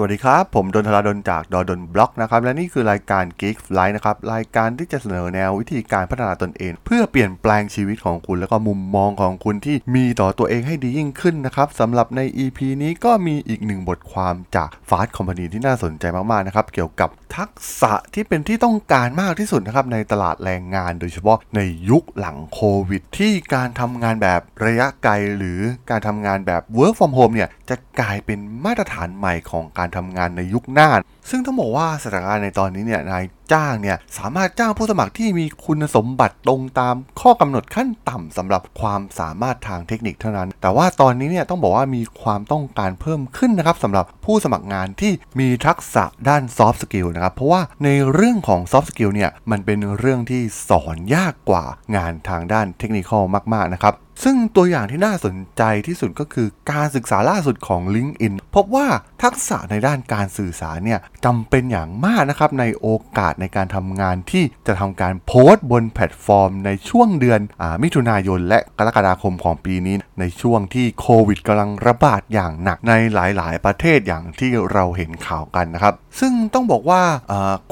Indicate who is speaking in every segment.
Speaker 1: สวัสดีครับ ผมดนทราดนจากดดนบล็อกนะครับ และนี่คือรายการ Geek Flight นะครับ รายการที่จะเสนอแนววิธีการพัฒนาตนเอง เพื่อเปลี่ยนแปลงชีวิตของคุณ แล้วก็มุมมองของคุณที่มีต่อตัวเองให้ดียิ่งขึ้นนะครับสำหรับใน EP นี้ก็มีอีกหนึ่งบทความจาก Fast Company ที่น่าสนใจมากๆนะครับ เกี่ยวกับทักษะที่เป็นที่ต้องการมากที่สุดนะครับในตลาดแรงงาน โดยเฉพาะในยุคหลังโควิด ที่การทำงานแบบระยะไกล หรือการทำงานแบบ work from home เนี่ย จะกลายเป็นมาตรฐานใหม่ของการทำงานในยุคหน้า ซึ่งต้องบอกว่าสถานการณ์ในตอนนี้เนี่ยนายจ้างเนี่ยสามารถจ้างผู้สมัครที่มีคุณสมบัติตรงตามข้อกำหนดขั้นต่ำสำหรับความสามารถทางเทคนิคเท่านั้น แต่ว่าตอนนี้เนี่ยต้องบอกว่ามีความต้องการเพิ่มขึ้นนะครับสำหรับผู้สมัครงานที่มีทักษะด้าน soft skill นะครับเพราะว่าในเรื่องของ soft skill เนี่ยมันเป็นเรื่องที่สอนยากกว่างานทางด้านเทคนิคมากๆนะครับซึ่งตัวอย่างที่น่าสนใจที่สุดก็คือการศึกษาล่าสุดของ LinkedIn พบว่าทักษะในด้านการสื่อสารเนี่ยจำเป็นอย่างมากนะครับในโอกาสในการทำงานที่จะทำการโพสต์บนแพลตฟอร์ม ในช่วงเดือนอมิถุนายนและกรกฎาคมของปีนี้ ในช่วงที่โควิดกำลังระบาดอย่างหนักในหลายๆ ประเทศอย่างที่เราเห็นข่าวกันนะครับ ซึ่งต้องบอกว่า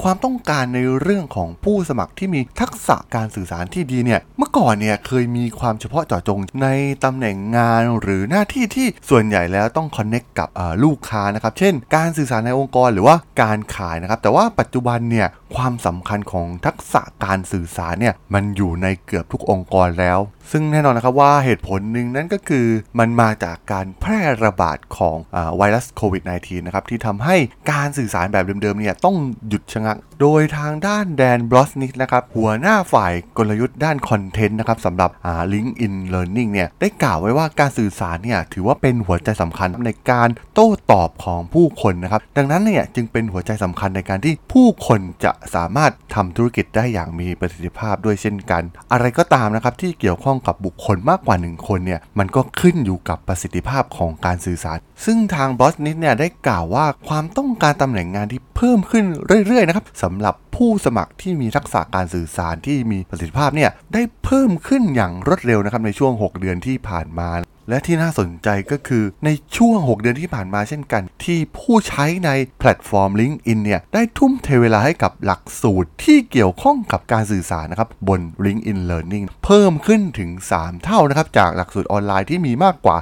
Speaker 1: ความต้องการในเรื่องของผู้สมัครที่มีทักษะการสื่อสารที่ดีเนี่ยเมื่อก่อนเนี่ยเคยมีความเฉพาะเจาะจงในตำแหน่งงานหรือหน้าที่ที่ส่วนใหญ่แล้วต้องคอนเน็กกับลูกค้านะครับ เช่น การสื่อสารในองค์กรหรือว่าการขายนะครับ แต่ว่าปัจจุบันเนี่ยความสำคัญของทักษะการสื่อสารเนี่ยมันอยู่ในเกือบทุกองค์กรแล้ว ซึ่งแน่นอนนะครับว่าเหตุผลหนึ่งนั่นก็คือมันมาจากการแพร่ระบาดของอไวรัสโควิด -19 นะครับที่ทำให้การสื่อสารแบบเดิมๆเนี่ยต้องหยุดชะงัก โดยทางด้านแดนบลอสนิกนะครับหัวหน้าฝ่ายกลยุทธ์ด้านคอนเทนต์นะครับสำหรับ LinkedIn Learning เนี่ยได้กล่าวไว้ว่าการสื่อสารเนี่ยถือว่าเป็นหัวใจสำคัญในการโต้ตอบของผู้คนนะครับดังนั้นเนี่ยจึงเป็นหัวใจสำคัญในการที่ผู้คนจะสามารถทำธุรกิจได้อย่างมีประสิทธิภาพด้วยเช่นกัน อะไรก็ตามนะครับที่เกี่ยวข้องกับบุคคลมากกว่า 1 คนเนี่ยมันก็ขึ้นอยู่กับประสิทธิภาพของการสื่อสารซึ่งทางบอสนิดเนี่ยได้กล่าวว่าความต้องการตำแหน่งงานที่เพิ่มขึ้นเรื่อยๆนะครับสำหรับผู้สมัครที่มีทักษะการสื่อสารที่มีประสิทธิภาพเนี่ยได้เพิ่มขึ้นอย่างรวดเร็วนะครับในช่วง 6 เดือนที่ผ่านมา และที่น่าสนใจก็คือในช่วง 6 เดือนที่ผ่านมาเช่นกัน ที่ผู้ใช้ในแพลตฟอร์ม LinkedIn เนี่ยได้ทุ่มเทเวลาให้กับหลักสูตรที่เกี่ยวข้องกับการสื่อสารนะครับบน LinkedIn Learning เพิ่มขึ้นถึง 3 เท่านะครับจากหลักสูตรออนไลน์ที่มีมากกว่า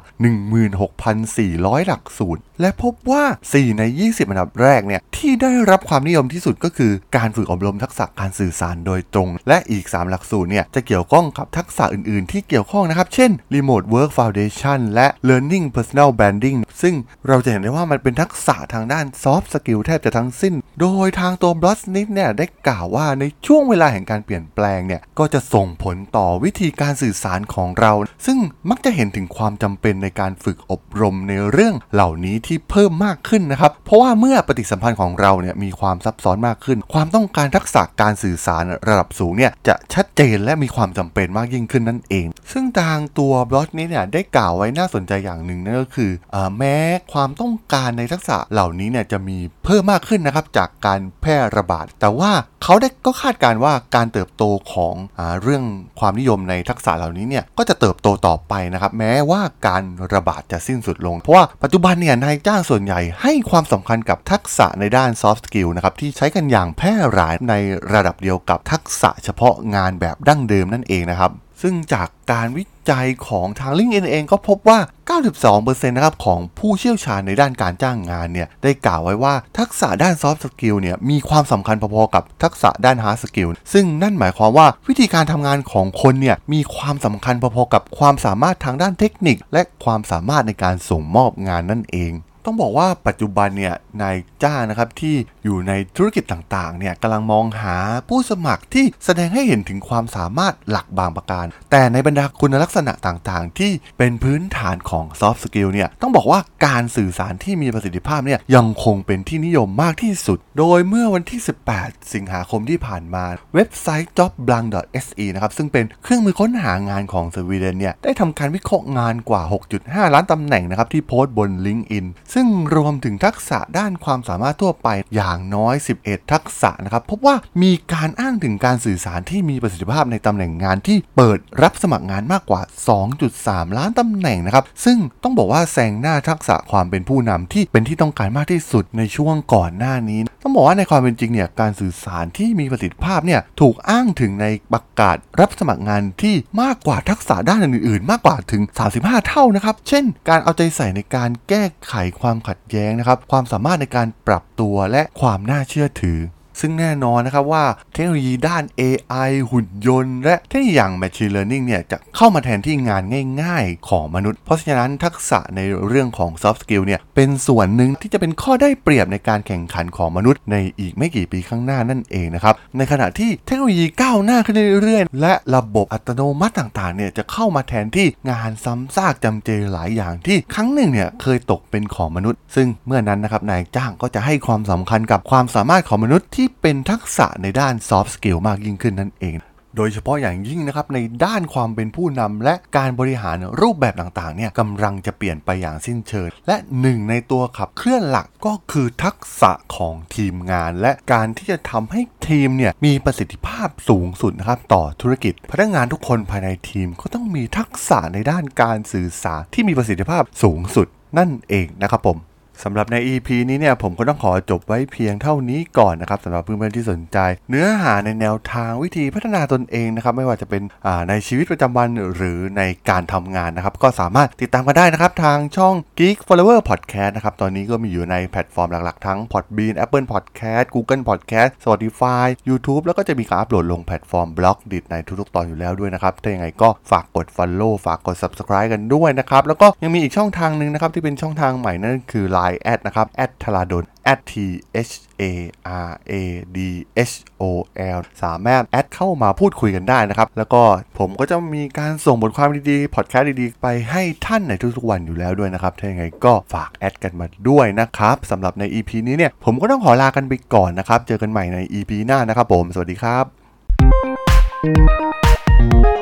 Speaker 1: 16,400 หลักสูตร และพบว่า 4 ใน 20 อันดับแรกเนี่ยที่ได้รับความนิยมที่สุดก็คือการฝึกอบรมทักษะการสื่อสารโดยตรง และอีก 3 หลักสูตรเนี่ยจะเกี่ยวข้องกับทักษะอื่นๆ ที่เกี่ยวข้องนะครับเช่น Remote Work Foundation และ Learning Personal Branding ซึ่งเราจะเห็นได้ว่ามันเป็นทักษะทางด้าน Soft Skill แทบจะทั้งสิ้น โดยทางตัวบลอสนิกเนี่ยได้กล่าวว่าในช่วงเวลาแห่งการเปลี่ยนแปลงเนี่ยก็จะส่งผลต่อวิธีการสื่อสารของเรา ซึ่งมักจะเห็นถึงความจำเป็นในการฝึกอบรมในเรื่องเหล่านี้ที่เพิ่มมากขึ้นนะครับ เพราะว่าเมื่อปฏิสัมพันธ์ของเราเนี่ยมีความซับซ้อนมากขึ้น ความต้องการทักษะการสื่อสารระดับสูงเนี่ยจะชัดเจนและมีความจำเป็นมากยิ่งขึ้นนั่นเอง ซึ่งทางตัวบลอสนี้เนี่ยได้กล่าวล่าวไว้น่าสนใจอย่างหนึ่งนั่นก็คืออแม้ความต้องการในทักษะเหล่านี้เนี่ยจะมีเพิ่มมากขึ้นนะครับจากการแพร่ระบาด แต่ว่าเขาได้ก็คาดการว่าการเติบโตของอเรื่องความนิยมในทักษะเหล่านี้เนี่ยก็จะเติบโตต่อไปนะครับแม้ว่าการระบาดจะสิ้นสุดลง เพราะว่าปัจจุบันเนี่ยนายจ้างส่วนใหญ่ให้ความสำคัญกับทักษะในด้าน soft skill นะครับที่ใช้กันอย่างแพร่หลายในระดับเดียวกับทักษะเฉพาะงานแบบดั้งเดิมนั่นเองนะครับ ซึ่งจากการวิจัยของทาง LinkedIn เองก็พบว่า 92%นะครับของผู้เชี่ยวชาญในด้านการจ้างงานเนี่ยได้กล่าวไว้ว่าทักษะด้าน soft skill เนี่ยมีความสำคัญพอๆกับทักษะด้าน hard skill ซึ่งนั่นหมายความว่าวิธีการทำงานของคนเนี่ยมีความสำคัญพอๆกับความสามารถทางด้านเทคนิค และความสามารถในการส่งมอบงานนั่นเอง ต้องบอกว่าปัจจุบันเนี่ยนายจ้างนะครับที่อยู่ในธุรกิจต่างๆเนี่ยกำลังมองหาผู้สมัครที่แสดงให้เห็นถึงความสามารถหลักบางประการ แต่ในบรรดาคุณลักษณะต่างๆ ที่เป็นพื้นฐานของ soft skill เนี่ยต้องบอกว่าการสื่อสารที่มีประสิทธิภาพเนี่ยยังคงเป็นที่นิยมมากที่สุด โดยเมื่อวันที่ 18 สิงหาคมที่ผ่านมาเว็บไซต์ jobblank.se นะครับซึ่งเป็นเครื่องมือค้นหางานของสวีเดนเนี่ยได้ทำการวิเคราะห์งานกว่า 6.5 ล้านตำแหน่งนะครับที่โพสต์บน LinkedIn ซึ่งรวมถึงทักษะด้านความสามารถทั่วไปอย่างน้อย 11 ทักษะนะครับพบว่ามีการอ้างถึงการสื่อสารที่มีประสิทธิภาพในตำแหน่งงานที่เปิดรับสมัครงานมากกว่า 2.3 ล้านตำแหน่งนะครับ ซึ่งต้องบอกว่าแซงหน้าทักษะความเป็นผู้นำที่เป็นที่ต้องการมากที่สุดในช่วงก่อนหน้านี้ ต้องบอกว่าในความเป็นจริงเนี่ยการสื่อสารที่มีประสิทธิภาพเนี่ยถูกอ้างถึงในประกาศรับสมัครงานที่มากกว่าทักษะด้านอื่นๆ มากกว่าถึง 35 เท่านะครับ เช่น การเอาใจใส่ในการแก้ไขความขัดแย้งนะครับ ความสามารถในการปรับตัวและความน่าเชื่อถือ ซึ่งแน่นอนนะครับว่าเทคโนโลยีด้าน AI หุ่นยนต์ และเทคโนโลยีอย่าง Machine Learning เนี่ยจะเข้ามาแทนที่งานง่าย ๆ ของมนุษย์ เพราะฉะนั้นทักษะในเรื่องของ Soft Skill เนี่ยเป็นส่วนหนึ่งที่จะเป็นข้อได้เปรียบในการแข่งขันของมนุษย์ในอีกไม่กี่ปีข้างหน้านั่นเองนะครับในขณะที่เทคโนโลยีก้าวหน้าขึ้นเรื่อยๆ และระบบอัตโนมัติต่างๆเนี่ยจะเข้ามาแทนที่งานซ้ำซากจำเจหลายอย่างที่ครั้งหนึ่งเนี่ยเคยตกเป็นของมนุษย์ ซึ่งเมื่อนั้นนะครับนายจ้างก็จะให้ความสำคัญกับความสามารถของมนุษย์ที่ที่เป็นทักษะในด้าน soft skill มากยิ่งขึ้นนั่นเอง โดยเฉพาะอย่างยิ่งนะครับในด้านความเป็นผู้นำและการบริหารรูปแบบต่างๆเนี่ยกำลังจะเปลี่ยนไปอย่างสิ้นเชิง และหนึ่งในตัวขับเคลื่อนหลักก็คือทักษะของทีมงาน และการที่จะทำให้ทีมเนี่ยมีประสิทธิภาพสูงสุดนะครับต่อธุรกิจ พนักงานทุกคนภายในทีมก็ต้องมีทักษะในด้านการสื่อสารที่มีประสิทธิภาพสูงสุดนั่นเองนะครับผม สำหรับใน EP นี้เนี่ยผมก็ต้องขอจบไว้เพียงเท่านี้ก่อนนะครับสำหรับเพื่อนๆที่สนใจ เนื้อหาในแนวทางวิธีพัฒนาตนเองนะครับไม่ว่าจะเป็นในชีวิตประจำวันหรือในการทำงานนะครับก็สามารถติดตามกันได้นะครับทางช่อง Geek Forever Podcast นะครับตอนนี้ก็มีอยู่ในแพลตฟอร์มหลักๆ ทั้ง Podbean Apple Podcast Google Podcast Spotify YouTube แล้วก็จะมีการอัปโหลดลงแพลตฟอร์ม Blockdit ในทุกๆตอนอยู่แล้วด้วยนะครับถ้าอย่างไรก็ฝากกด Follow ฝากกด Subscribe กันด้วยนะครับแล้วก็ยังมีอีกช่องทางหนึ่งนะครับที่เป็นช่องทางใหม่นั่นคือ Line แอดนะครับแอดทราดน at t h a r a d h o l สามารถแอดเข้ามาพูดคุยกันได้นะครับ แล้วก็ผมก็จะมีการส่งบทความดีๆ พอดแคสต์ดีๆ ไปให้ท่านในทุกๆวันอยู่แล้วด้วยนะครับ ถ้าอย่างไรก็ฝากแอดกันมาด้วยนะครับสำหรับใน EP นี้เนี่ย ผมก็ต้องขอลากันไปก่อนนะครับ เจอกันใหม่ใน EP หน้านะครับผม สวัสดีครับ thank you